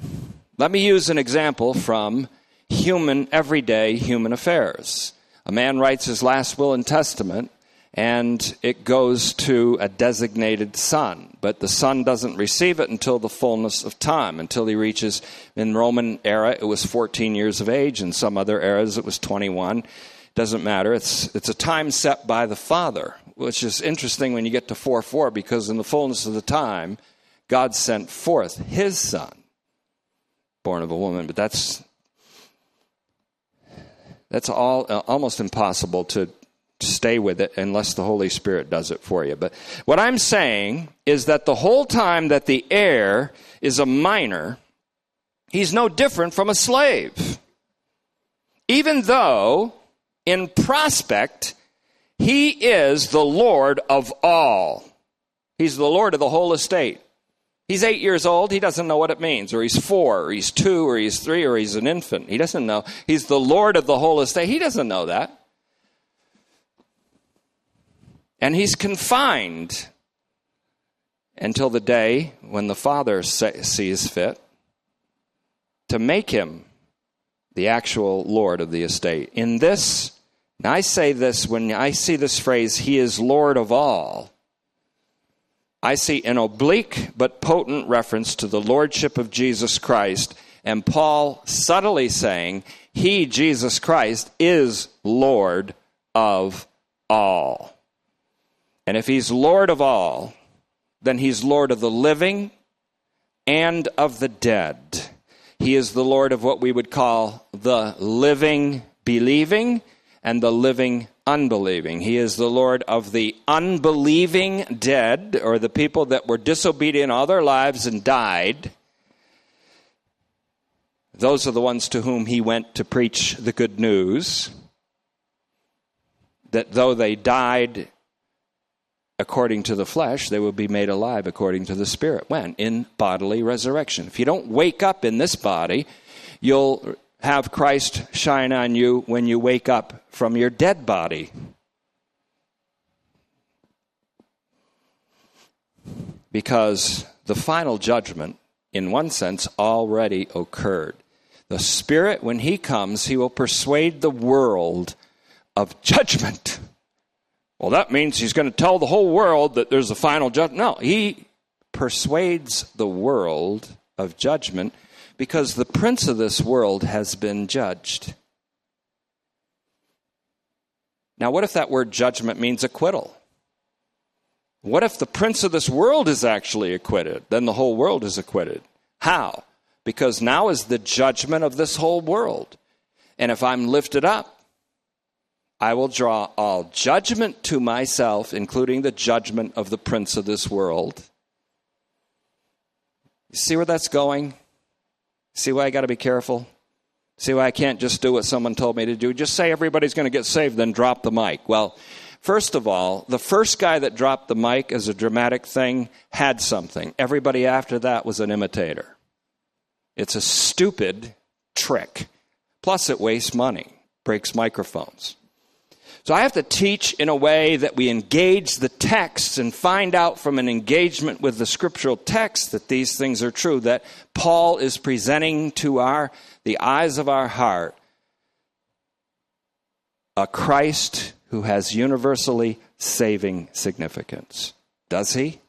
Let me use an example from human, everyday human affairs. A man writes his last will and testament, and it goes to a designated son. But the son doesn't receive it until the fullness of time, until he reaches, in Roman era, it was 14 years of age. In some other eras, it was 21. Doesn't matter. It's, it's a time set by the father, which is interesting when you get to 4 4, because in the fullness of the time, God sent forth his son, born of a woman. But that's that's all uh, almost impossible to stay with it unless the Holy Spirit does it for you. But what I'm saying is that the whole time that the heir is a minor, he's no different from a slave. Even though, in prospect, he is the Lord of all. He's the Lord of the whole estate. He's eight years old. He doesn't know what it means. Or he's four, or he's two, or he's three, or he's an infant. He doesn't know. He's the Lord of the whole estate. He doesn't know that. And he's confined until the day when the Father sees fit to make him the actual Lord of the estate. In this, I say this when I see this phrase, He is Lord of all, I see an oblique but potent reference to the Lordship of Jesus Christ, and Paul subtly saying, He, Jesus Christ, is Lord of all. And if he's Lord of all, then he's Lord of the living and of the dead. He is the Lord of what we would call the living believing and the living unbelieving. He is the Lord of the unbelieving dead, or the people that were disobedient all their lives and died. Those are the ones to whom he went to preach the good news. That though they died according to the flesh, they will be made alive according to the Spirit. When? In bodily resurrection. If you don't wake up in this body, you'll have Christ shine on you when you wake up from your dead body. Because the final judgment, in one sense, already occurred. The Spirit, when He comes, He will persuade the world of judgment. Well, that means he's going to tell the whole world that there's a final judgment. No, he persuades the world of judgment because the prince of this world has been judged. Now, what if that word judgment means acquittal? What if the prince of this world is actually acquitted? Then the whole world is acquitted. How? Because now is the judgment of this whole world. And if I'm lifted up, I will draw all judgment to myself, including the judgment of the prince of this world. You see where that's going? See why I got to be careful? See why I can't just do what someone told me to do? Just say everybody's going to get saved, then drop the mic. Well, first of all, the first guy that dropped the mic as a dramatic thing had something. Everybody after that was an imitator. It's a stupid trick. Plus, it wastes money, breaks microphones. So I have to teach in a way that we engage the texts and find out from an engagement with the scriptural text that these things are true, that Paul is presenting to our the eyes of our heart a Christ who has universally saving significance. Does he?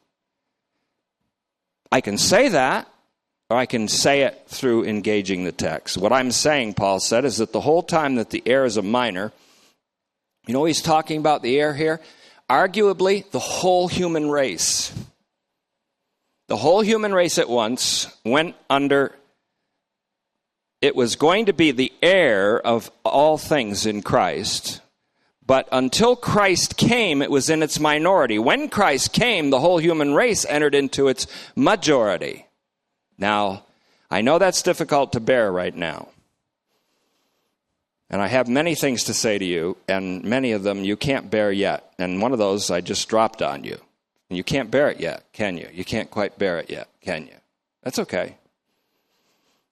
I can say that, or I can say it through engaging the text. What I'm saying, Paul said, is that the whole time that the heir is a minor, you know he's talking about the heir here? Arguably, the whole human race. The whole human race at once went under it was going to be the heir of all things in Christ. But until Christ came, it was in its minority. When Christ came, the whole human race entered into its majority. Now, I know that's difficult to bear right now. And I have many things to say to you, and many of them you can't bear yet. And one of those I just dropped on you. And you can't bear it yet, can you? You can't quite bear it yet, can you? That's okay.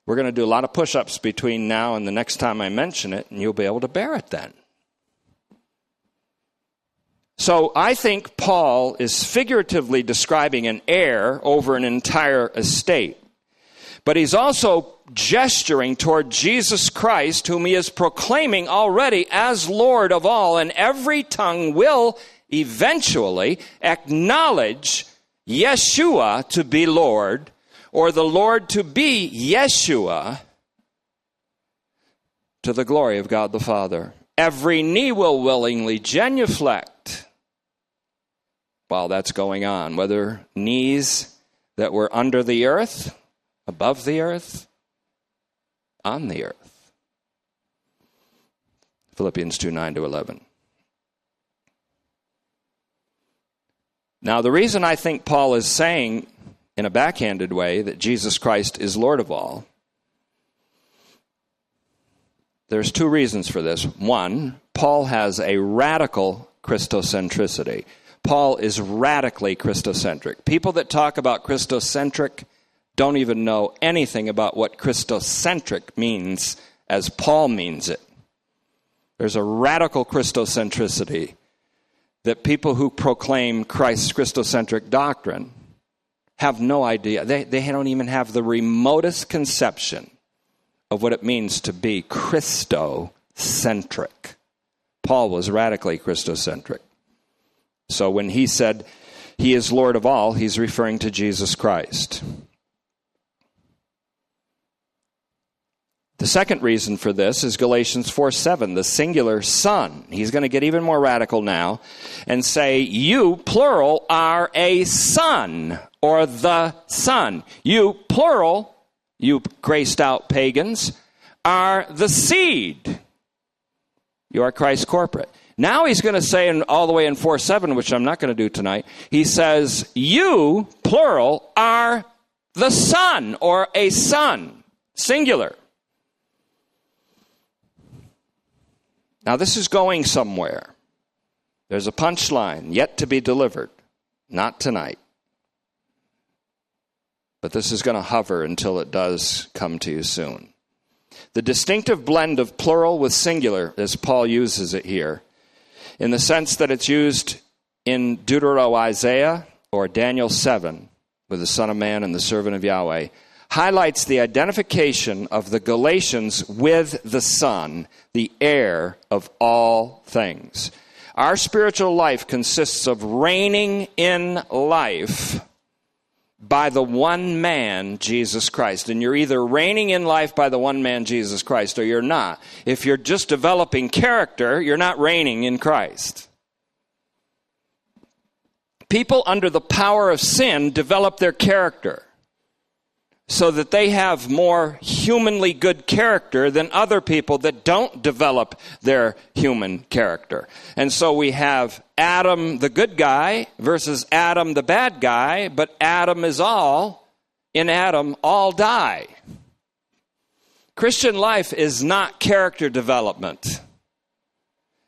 We're going to do a lot of push ups between now and the next time I mention it, and you'll be able to bear it then. So I think Paul is figuratively describing an heir over an entire estate. But he's also gesturing toward Jesus Christ, whom he is proclaiming already as Lord of all, and every tongue will eventually acknowledge Yeshua to be Lord or the Lord to be Yeshua to the glory of God the Father. Every knee will willingly genuflect while that's going on, whether knees that were under the earth, above the earth, on the earth. Philippians 2 9 to 11. Now, the reason I think Paul is saying in a backhanded way that Jesus Christ is Lord of all. There's two reasons for this. One, Paul has a radical Christocentricity. Paul is radically Christocentric. People that talk about Christocentric don't even know anything about what Christocentric means as Paul means it. There's a radical Christocentricity that people who proclaim Christ's Christocentric doctrine have no idea. They, they don't even have the remotest conception of what it means to be Christocentric. Paul was radically Christocentric. So when he said he is Lord of all, he's referring to Jesus Christ. The second reason for this is Galatians 4 7, the singular Son. He's going to get even more radical now and say, You, plural, are a son or the Son. You, plural, you graced out pagans, are the seed. You are Christ corporate. Now he's going to say, in, all the way in 4 7, which I'm not going to do tonight, he says, You, plural, are the Son or a son, singular. Now, this is going somewhere. There's a punchline yet to be delivered. Not tonight. But this is going to hover until it does come to you soon. The distinctive blend of plural with singular, as Paul uses it here, in the sense that it's used in Deutero Isaiah or Daniel 7 with the Son of Man and the servant of Yahweh, highlights the identification of the Galatians with the Son, the heir of all things. Our spiritual life consists of reigning in life by the one man, Jesus Christ. And you're either reigning in life by the one man, Jesus Christ, or you're not. If you're just developing character, you're not reigning in Christ. People under the power of sin develop their character so that they have more humanly good character than other people that don't develop their human character. And so we have Adam the good guy versus Adam the bad guy, but Adam is all, in Adam, all die. Christian life is not character development.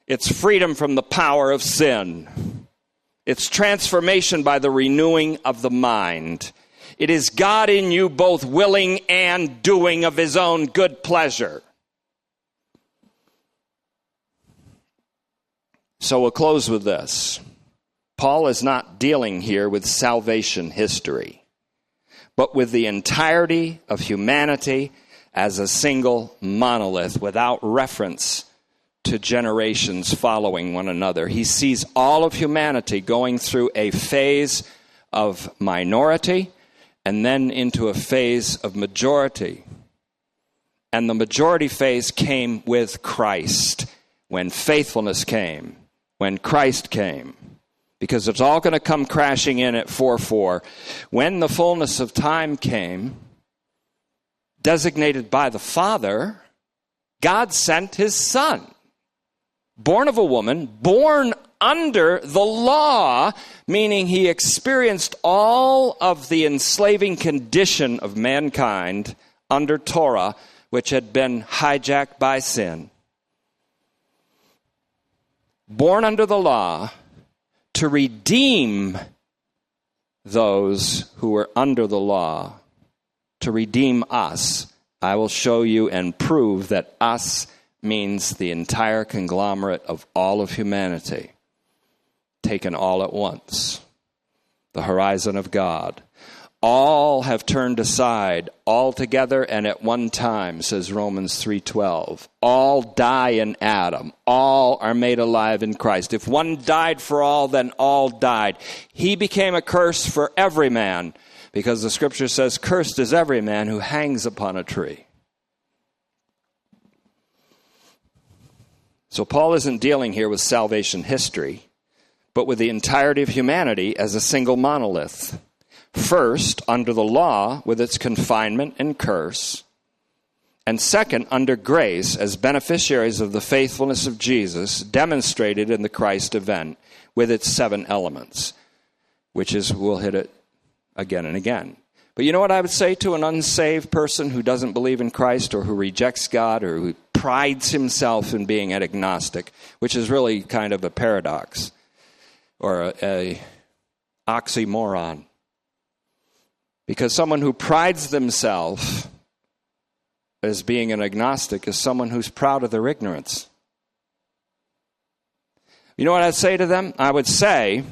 It's freedom from the power of sin. It's transformation by the renewing of the mind. It is God in you both willing and doing of his own good pleasure. So we'll close with this. Paul is not dealing here with salvation history, but with the entirety of humanity as a single monolith without reference to generations following one another. He sees all of humanity going through a phase of minority and then into a phase of majority. And the majority phase came with Christ when faithfulness came, when Christ came. Because it's all going to come crashing in at 4 4. When the fullness of time came, designated by the Father, God sent his Son, born of a woman, born under the law, meaning he experienced all of the enslaving condition of mankind under Torah, which had been hijacked by sin. Born under the law to redeem those who were under the law, to redeem us. I will show you and prove that us means the entire conglomerate of all of humanity taken all at once. The horizon of God. All have turned aside altogether and at one time, says Romans 3:12. All die in Adam. All are made alive in Christ. If one died for all, then all died. He became a curse for every man, because the scripture says, Cursed is every man who hangs upon a tree. So Paul isn't dealing here with salvation history but with the entirety of humanity as a single monolith. First, under the law with its confinement and curse, and second, under grace as beneficiaries of the faithfulness of Jesus demonstrated in the Christ event with its seven elements, which is, we'll hit it again and again. But you know what I would say to an unsaved person who doesn't believe in Christ or who rejects God or who prides himself in being an agnostic, which is really kind of a paradox or a, a oxymoron. Because someone who prides themselves as being an agnostic is someone who's proud of their ignorance. You know what I'd say to them? I would say,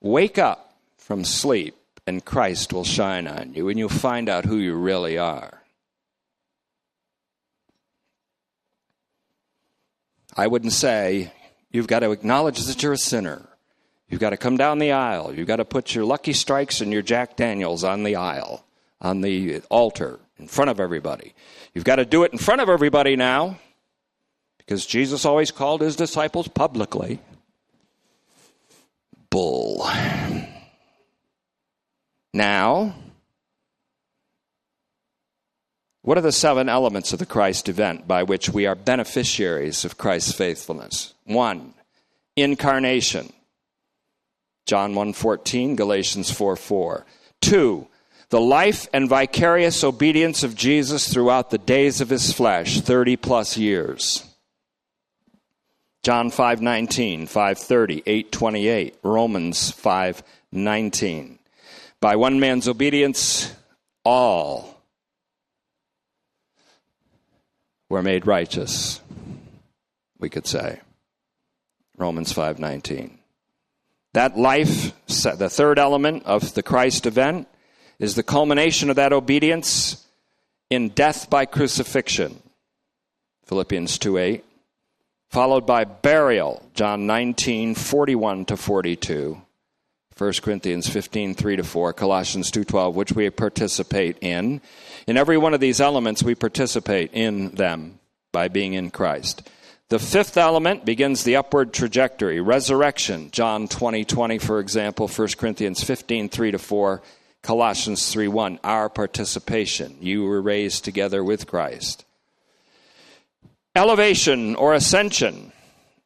wake up from sleep and Christ will shine on you and you'll find out who you really are. I wouldn't say you've got to acknowledge that you're a sinner. You've got to come down the aisle. You've got to put your Lucky Strikes and your Jack Daniels on the aisle, on the altar, in front of everybody. You've got to do it in front of everybody now because Jesus always called his disciples publicly. Bull. Now, what are the seven elements of the Christ event by which we are beneficiaries of Christ's faithfulness? One, incarnation. John 1:14, Galatians 4:4. 4. Two, the life and vicarious obedience of Jesus throughout the days of his flesh, 30 plus years. John 5:19, 5:30, 8:28, Romans 5:19. By one man's obedience all were made righteous, we could say. Romans 5:19. That life, the third element of the Christ event, is the culmination of that obedience in death by crucifixion. Philippians 2:8. Followed by burial, John 19:41 to 42. 1 Corinthians 15, 3 to 4, Colossians 2.12, which we participate in. In every one of these elements, we participate in them by being in Christ. The fifth element begins the upward trajectory, resurrection. John 20, 20, for example, 1 Corinthians 15, 3 to 4, Colossians 3, 1, our participation. You were raised together with Christ. Elevation or ascension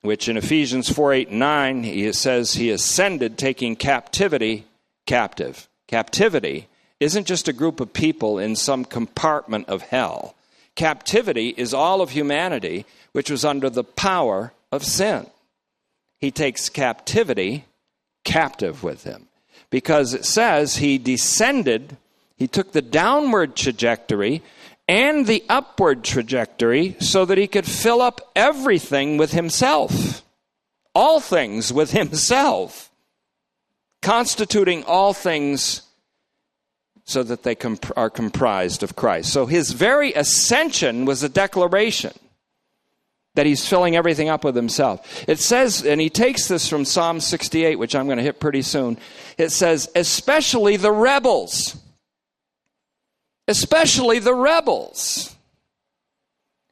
which in Ephesians 4 8 and 9, he says he ascended, taking captivity captive. Captivity isn't just a group of people in some compartment of hell. Captivity is all of humanity which was under the power of sin. He takes captivity captive with him because it says he descended, he took the downward trajectory and the upward trajectory so that he could fill up everything with himself. All things with himself. Constituting all things so that they comp- are comprised of Christ. So his very ascension was a declaration that he's filling everything up with himself. It says, and he takes this from Psalm 68, which I'm going to hit pretty soon. It says, especially the rebels especially the rebels.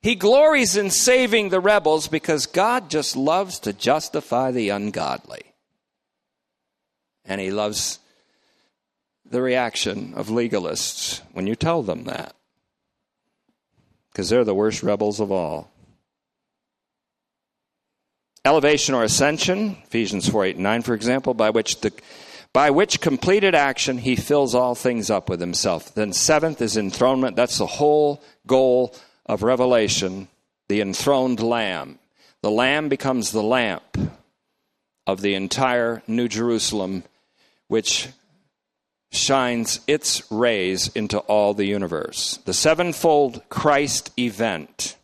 He glories in saving the rebels because God just loves to justify the ungodly. And he loves the reaction of legalists when you tell them that. Because they're the worst rebels of all. Elevation or ascension, Ephesians 4 8 9, for example, by which the by which completed action he fills all things up with himself. Then seventh is enthronement. That's the whole goal of Revelation, the enthroned lamb. The lamb becomes the lamp of the entire New Jerusalem, which shines its rays into all the universe. The sevenfold Christ event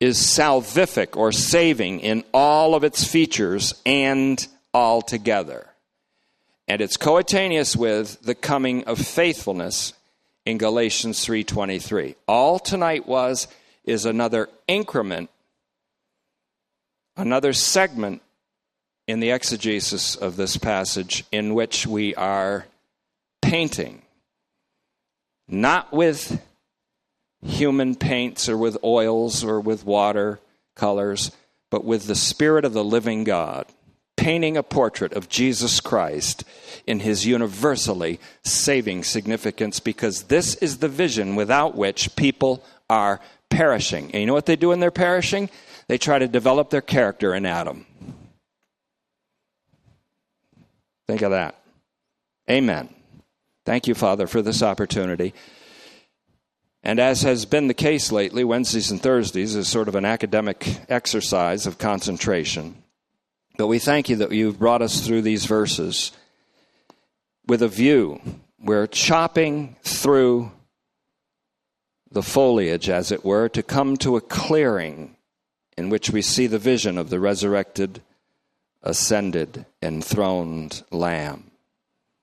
is salvific or saving in all of its features and altogether. And it's coetaneous with the coming of faithfulness in Galatians 3:23. All tonight was is another increment another segment in the exegesis of this passage in which we are painting, not with human paints or with oils or with water colors, but with the Spirit of the living God, painting a portrait of Jesus Christ in his universally saving significance, because this is the vision without which people are perishing. And you know what they do when they're perishing? They try to develop their character in Adam. Think of that. Amen. Thank you, Father, for this opportunity. And as has been the case lately, Wednesdays and Thursdays is sort of an academic exercise of concentration. But we thank you that you've brought us through these verses with a view. We're chopping through the foliage, as it were, to come to a clearing in which we see the vision of the resurrected, ascended, enthroned Lamb.